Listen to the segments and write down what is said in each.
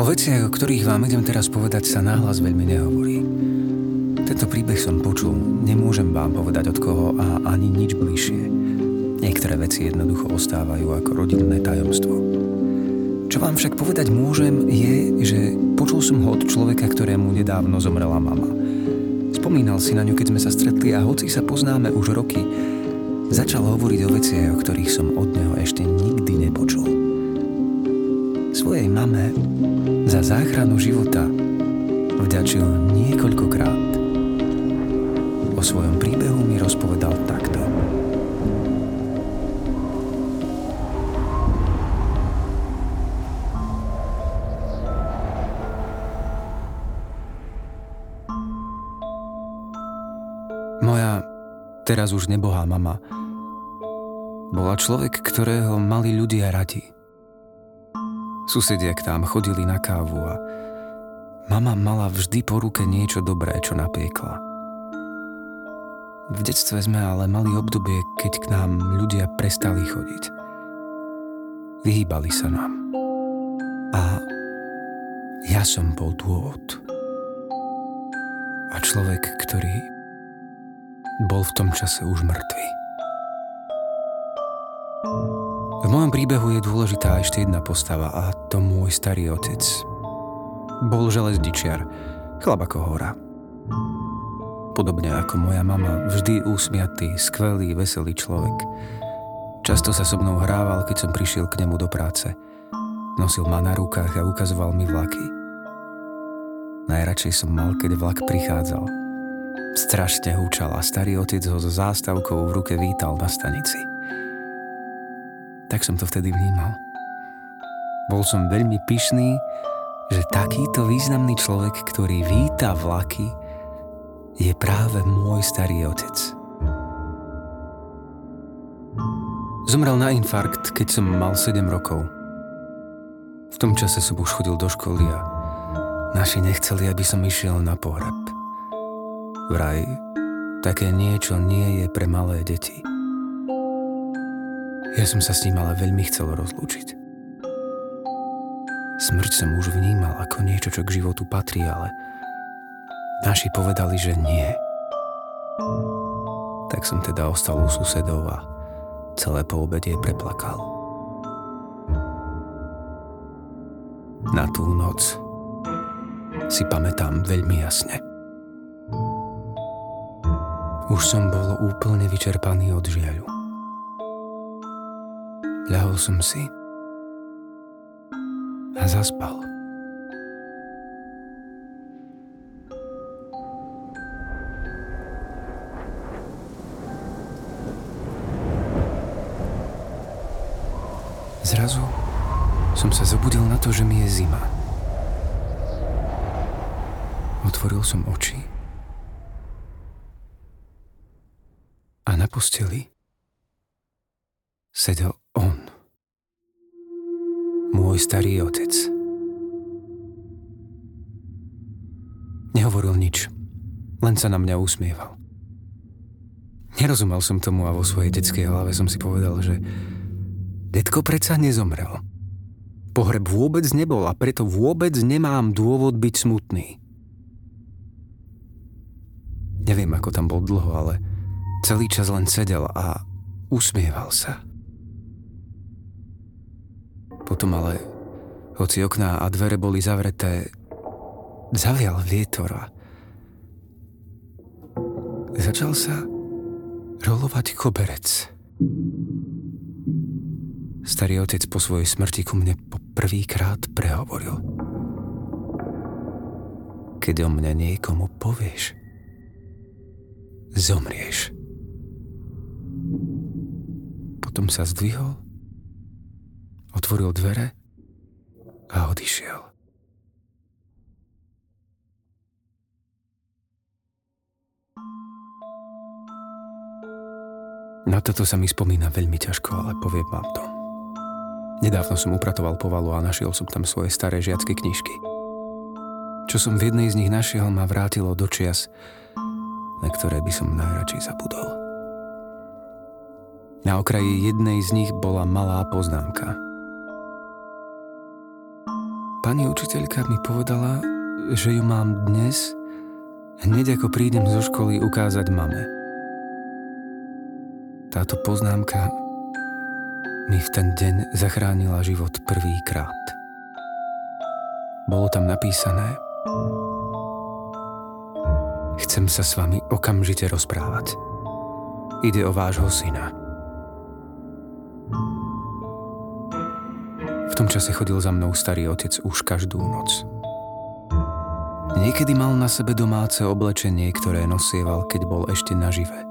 O veciach, o ktorých vám idem teraz povedať, sa náhlas veľmi nehovorí. Tento príbeh som počul, nemôžem vám povedať od koho a ani nič bližšie. Niektoré veci jednoducho ostávajú ako rodinné tajomstvo. Čo vám však povedať môžem, je, že počul som ho od človeka, ktorému nedávno zomrela mama. Spomínal si na ňu, keď sme sa stretli a hoci sa poznáme už roky, začal hovoriť o veciach, o ktorých som od neho ešte nikdy nepočul. Svojej mame za záchranu života vďačil niekoľkokrát. O svojom príbehu mi rozpovedal takto. Moja teraz už nebohá mama bola človek, ktorého mali ľudia radi – Susedia k nám chodili na kávu a mama mala vždy po ruke niečo dobré, čo napiekla. V detstve sme ale mali obdobie, keď k nám ľudia prestali chodiť. Vyhýbali sa nám. A ja som bol dôvod. A človek, ktorý bol v tom čase už mŕtvý. V mojom príbehu je dôležitá ešte jedna postava a to môj starý otec. Bol železdičiar, chlap ako hora. Podobne ako moja mama, vždy úsmiatý, skvelý, veselý človek. Často sa so mnou hrával, keď som prišiel k nemu do práce. Nosil ma na rukách a ukazoval mi vlaky. Najradšej som mal, keď vlak prichádzal. Strašne húčal a starý otec ho so zástavkou v ruke vítal na stanici. Tak som to vtedy vnímal. Bol som veľmi pyšný, že takýto významný človek, ktorý víta vlaky, je práve môj starý otec. Zomrel na infarkt, keď som mal 7 rokov. V tom čase som už chodil do školy a naši nechceli, aby som išiel na pohreb. Vraj, také niečo nie je pre malé deti. Ja som sa s ním ale veľmi chcel rozlúčiť. Smrť som už vnímal ako niečo, čo k životu patrí, ale naši povedali, že nie. Tak som teda ostal u susedov a celé po obede preplakal. Na tú noc si pamätám veľmi jasne. Už som bol úplne vyčerpaný od žiaľu. Ľahol som si a zaspal. Zrazu som sa zobudil na to, že mi je zima. Otvoril som oči a na posteli sedel starý otec. Nehovoril nič, len sa na mňa usmieval. Nerozumel som tomu a vo svojej detskej hlave som si povedal, že detko predsa nezomrel. Pohreb vôbec nebol a preto vôbec nemám dôvod byť smutný. Neviem, ako tam bol dlho, ale celý čas len sedel a usmieval sa. Potom ale, hoci okná a dvere boli zavreté, zavial vietor a začal sa rolovať koberec. Starý otec po svojej smrti ku mne po prvýkrát prehovoril. Keď o mne niekomu povieš, zomrieš. Potom sa zdvihol otvoril dvere a odišiel. Na toto sa mi spomína veľmi ťažko, ale poviem vám to. Nedávno som upratoval povalu a našiel som tam svoje staré žiacké knižky. Čo som v jednej z nich našiel, ma vrátilo do čias, na ktoré by som najradšej zabudol. Na okraji jednej z nich bola malá poznámka – pani učiteľka mi povedala, že ju mám dnes, hneď ako prídem zo školy, ukázať mame. Táto poznámka mi v ten deň zachránila život prvýkrát. Bolo tam napísané Chcem sa s vami okamžite rozprávať. Ide o vášho syna. Tom čase chodil za mnou starý otec už každú noc. Niekedy mal na sebe domáce oblečenie, ktoré nosieval, keď bol ešte nažive.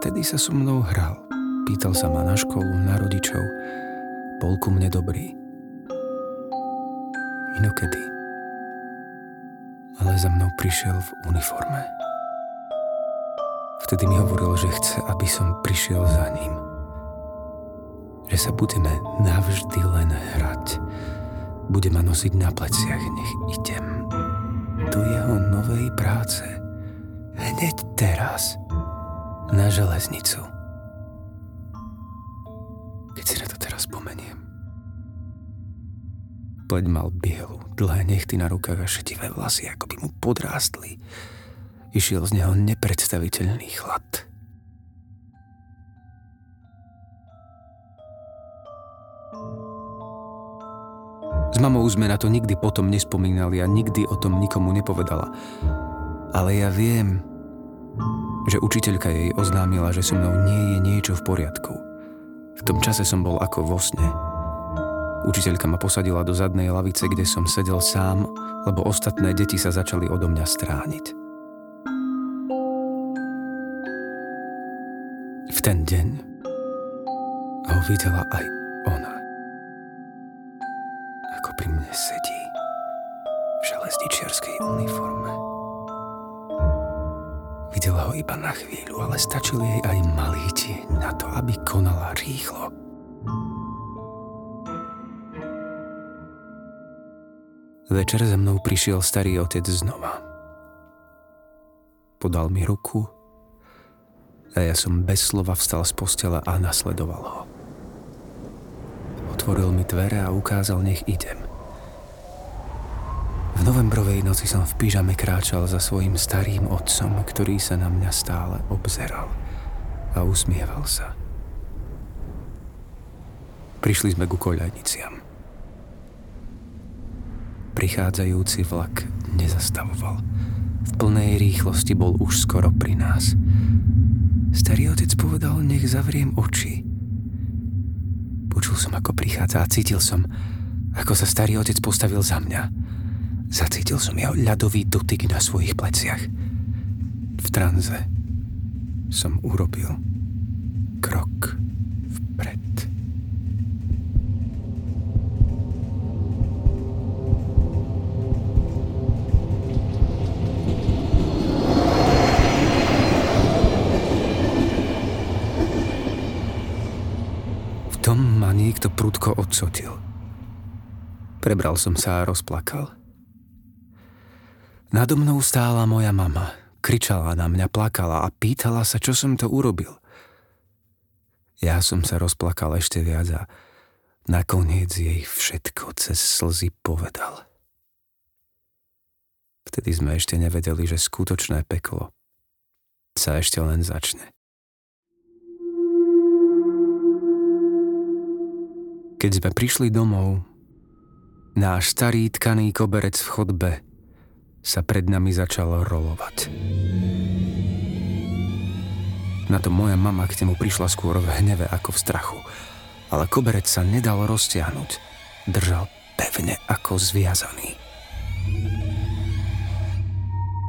Vtedy sa so mnou hral. Pýtal sa ma na školu, na rodičov. Bol ku mne dobrý. Inokedy. Ale za mnou prišiel v uniforme. Vtedy mi hovoril, že chce, aby som prišiel za ním. Že sa budeme navždy len hrať. Bude ma nosiť na pleciach, nech idem do jeho novej práce. Hneď teraz. Na železnicu. Keď si na to teraz spomeniem. Pleť mal bielu, dlhé nechty na rukách a šetivé vlasy, ako by mu podrástli. Išiel z neho nepredstaviteľný chlad. S mamou sme na to nikdy potom nespomínali a nikdy o tom nikomu nepovedala. Ale ja viem, že učiteľka jej oznámila, že so mnou nie je niečo v poriadku. V tom čase som bol ako vo sne. Učiteľka ma posadila do zadnej lavice, kde som sedel sám, lebo ostatné deti sa začali odo mňa strániť. V ten deň ho videla aj ona. Sedí v železničiarskej uniforme. Videla ho iba na chvíľu, ale stačil jej aj malý tieň na to, aby konala rýchlo. Večer za mnou prišiel starý otec znova. Podal mi ruku a ja som bez slova vstal z postela a nasledoval ho. Otvoril mi dvere a ukázal, nech idem. V novembrovej noci som v pyžame kráčal za svojim starým otcom, ktorý sa na mňa stále obzeral a usmieval sa. Prišli sme ku koľajniciam. Prichádzajúci vlak nezastavoval. V plnej rýchlosti bol už skoro pri nás. Starý otec povedal, nech zavriem oči. Počul som, ako prichádza a cítil som, ako sa starý otec postavil za mňa. Zacítil som jeho ľadový dotyk na svojich pleciach. V tranze som urobil krok vpred. niekto prudko odsotil. Prebral som sa a rozplakal. Nado mnou stála moja mama. Kričala na mňa, plakala a pýtala sa, čo som to urobil. Ja som sa rozplakal ešte viac a nakoniec jej všetko cez slzy povedal. Vtedy sme ešte nevedeli, že skutočné peklo sa ešte len začne. Keď sme prišli domov, náš starý tkaný koberec v chodbe sa pred nami začal rolovať. Na to moja mama k nemu prišla skôr v hneve ako v strachu, ale koberec sa nedal roztiahnuť. Držal pevne ako zviazaný.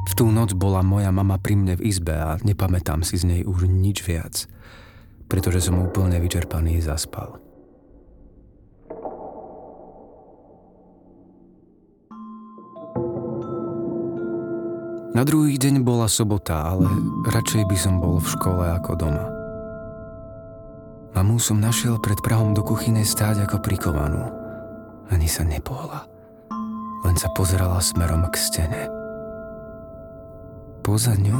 V tú noc bola moja mama pri mne v izbe a nepamätám si z nej už nič viac, pretože som úplne vyčerpaný zaspal. Na druhý deň bola sobota, ale radšej by som bol v škole ako doma. Mamu som našiel pred Prahom do kuchyne stáť ako prikovanú. Ani sa nepohla. Len sa pozerala smerom k stene. Poza ňu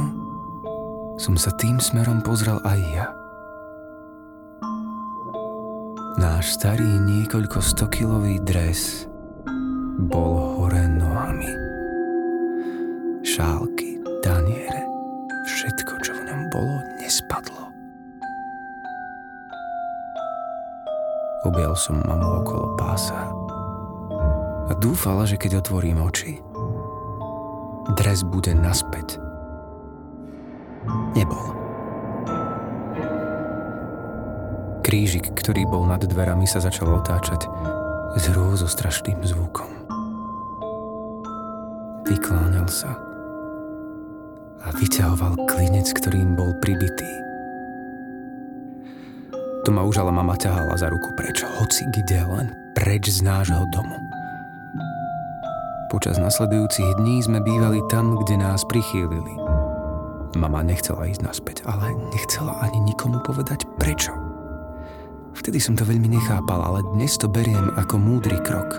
som sa tým smerom pozrel aj ja. Náš starý niekoľko stokilový dres bol hore nohami. Šálky, taniere, všetko, čo v ňom bolo, nespadlo. Objal som mamu okolo pása a dúfala, že keď otvorím oči, dres bude naspäť. Nebol. Krížik, ktorý bol nad dverami, sa začal otáčať s hrôzo strašným zvukom. Vykláňal sa a vyťahoval klinec, ktorým bol pribitý. To ma už ale mama ťahala za ruku preč, hoci kde len preč z nášho domu. Počas nasledujúcich dní sme bývali tam, kde nás prichýlili. Mama nechcela ísť naspäť, ale nechcela ani nikomu povedať prečo. Vtedy som to veľmi nechápal, ale dnes to beriem ako múdry krok.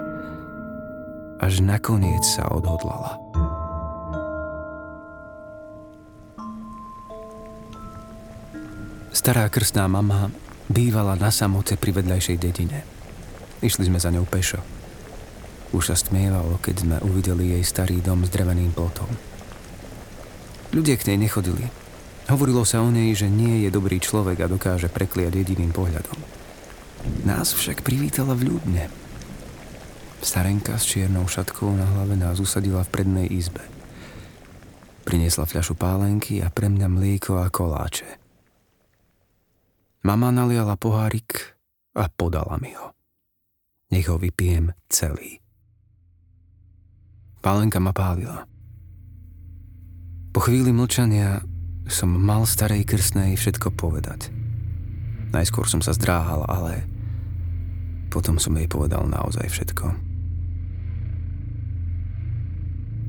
Až nakoniec sa odhodlala. Stará krstná mama Bývala na samote pri vedľajšej dedine. Išli sme za ňou pešo. Už sa stmievalo, keď sme uvideli jej starý dom s dreveným plotom. Ľudia k nej nechodili. Hovorilo sa o nej, že nie je dobrý človek a dokáže prekliať jediným pohľadom. Nás však privítala vľúdne. Starenka s čiernou šatkou na hlave nás usadila v prednej izbe. Priniesla fľašu pálenky a pre mňa mlieko a koláče. Mama naliala pohárik a podala mi ho. Nech ho vypijem celý. Pálenka ma pálila. Po chvíli mlčania som mal starej krstnej všetko povedať. Najskôr som sa zdráhal, ale potom som jej povedal naozaj všetko.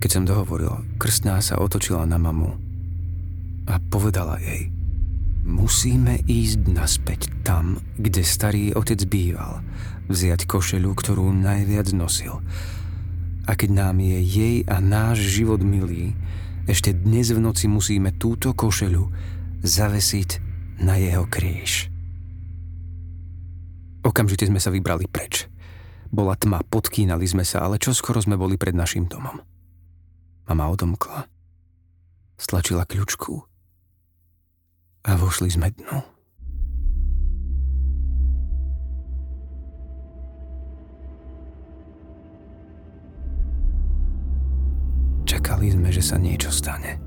Keď som dohovoril, krstná sa otočila na mamu a povedala jej – Musíme ísť naspäť tam, kde starý otec býval, vziať košelu, ktorú najviac nosil. A keď nám je jej a náš život milý, ešte dnes v noci musíme túto košelu zavesiť na jeho kríž. Okamžite sme sa vybrali preč. Bola tma, podkýnali sme sa, ale čo skoro sme boli pred našim domom. Mama odomkla. Stlačila kľučku a vošli sme dnu. Čakali sme, že sa niečo stane.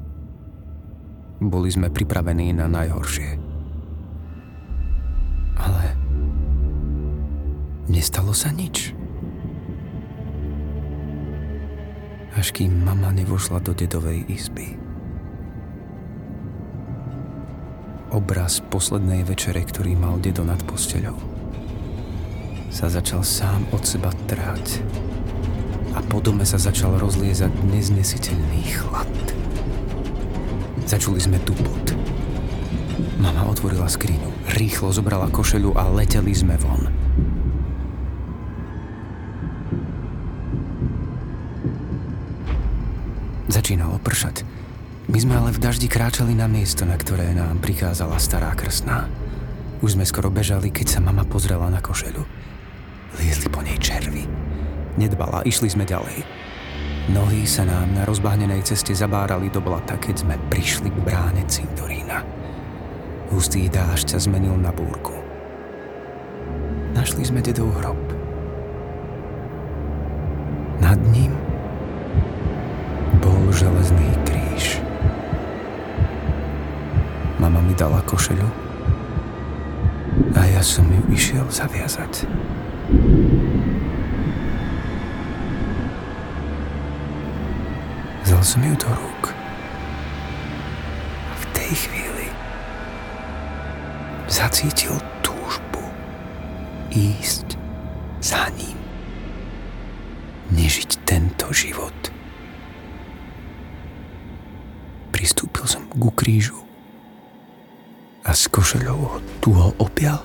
Boli sme pripravení na najhoršie. Ale nestalo sa nič. Až kým mama nevošla do dedovej izby. Obraz poslednej večere, ktorý mal dedo nad posteľou. Sa začal sám od seba trhať a po dome sa začal rozliezať neznesiteľný chlad. Začuli sme tupot. Mama otvorila skrinu, rýchlo zobrala košelu a leteli sme von. Začínalo pršať my sme ale v daždi kráčali na miesto, na ktoré nám prikázala stará krstná. Už sme skoro bežali, keď sa mama pozrela na košelu. Liezli po nej červy. Nedbala, išli sme ďalej. Nohy sa nám na rozbahnenej ceste zabárali do blata, keď sme prišli k bráne cintorína. Hustý dážď sa zmenil na búrku. Našli sme dedov hrob. Nad ním bol železný kríž. Mama mi dala košeľu a ja som ju išiel zaviazať. Vzal som ju do rúk. A v tej chvíli zacítil túžbu ísť za ním. Nežiť tento život. Pristúpil som ku krížu a s košeľou tu ho objal.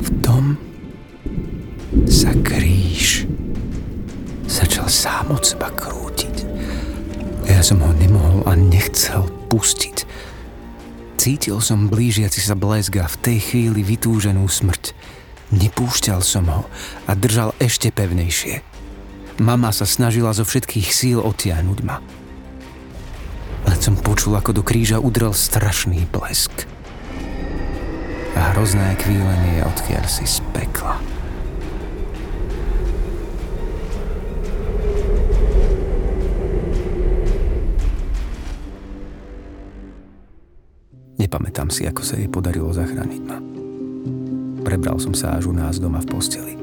V tom sa kríž začal sám od seba krútiť. Ja som ho nemohol a nechcel pustiť. Cítil som blížiaci sa blesk a v tej chvíli vytúženú smrť. Nepúšťal som ho a držal ešte pevnejšie. Mama sa snažila zo všetkých síl odtiahnuť ma. Len som počul, ako do kríža udrel strašný blesk. A hrozné kvílenie, odkiaľ si z pekla. Nepamätám si, ako sa jej podarilo zachrániť ma. Prebral som sa až u nás doma v posteli.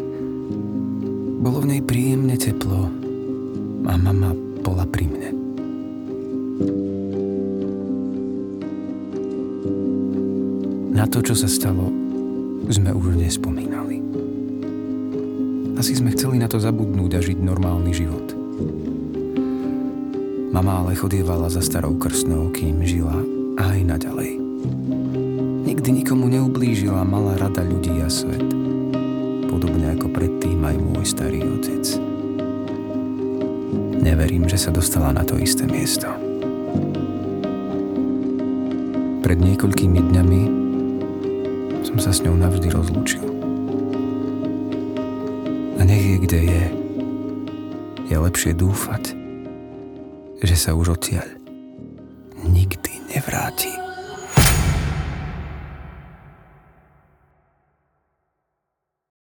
Bolo v nej príjemne teplo a mama bola pri mne. Na to, čo sa stalo, sme už nespomínali. Asi sme chceli na to zabudnúť a žiť normálny život. Mama ale chodievala za starou krstnou, kým žila aj naďalej. Nikdy nikomu neublížila, mala rada ľudí a svet. Podobne ako predtým aj môj starý otec. Neverím, že sa dostala na to isté miesto. Pred niekoľkými dňami som sa s ňou navždy rozlúčil. A nech je kde je, je lepšie dúfať, že sa už odtiaľ nikdy nevráti.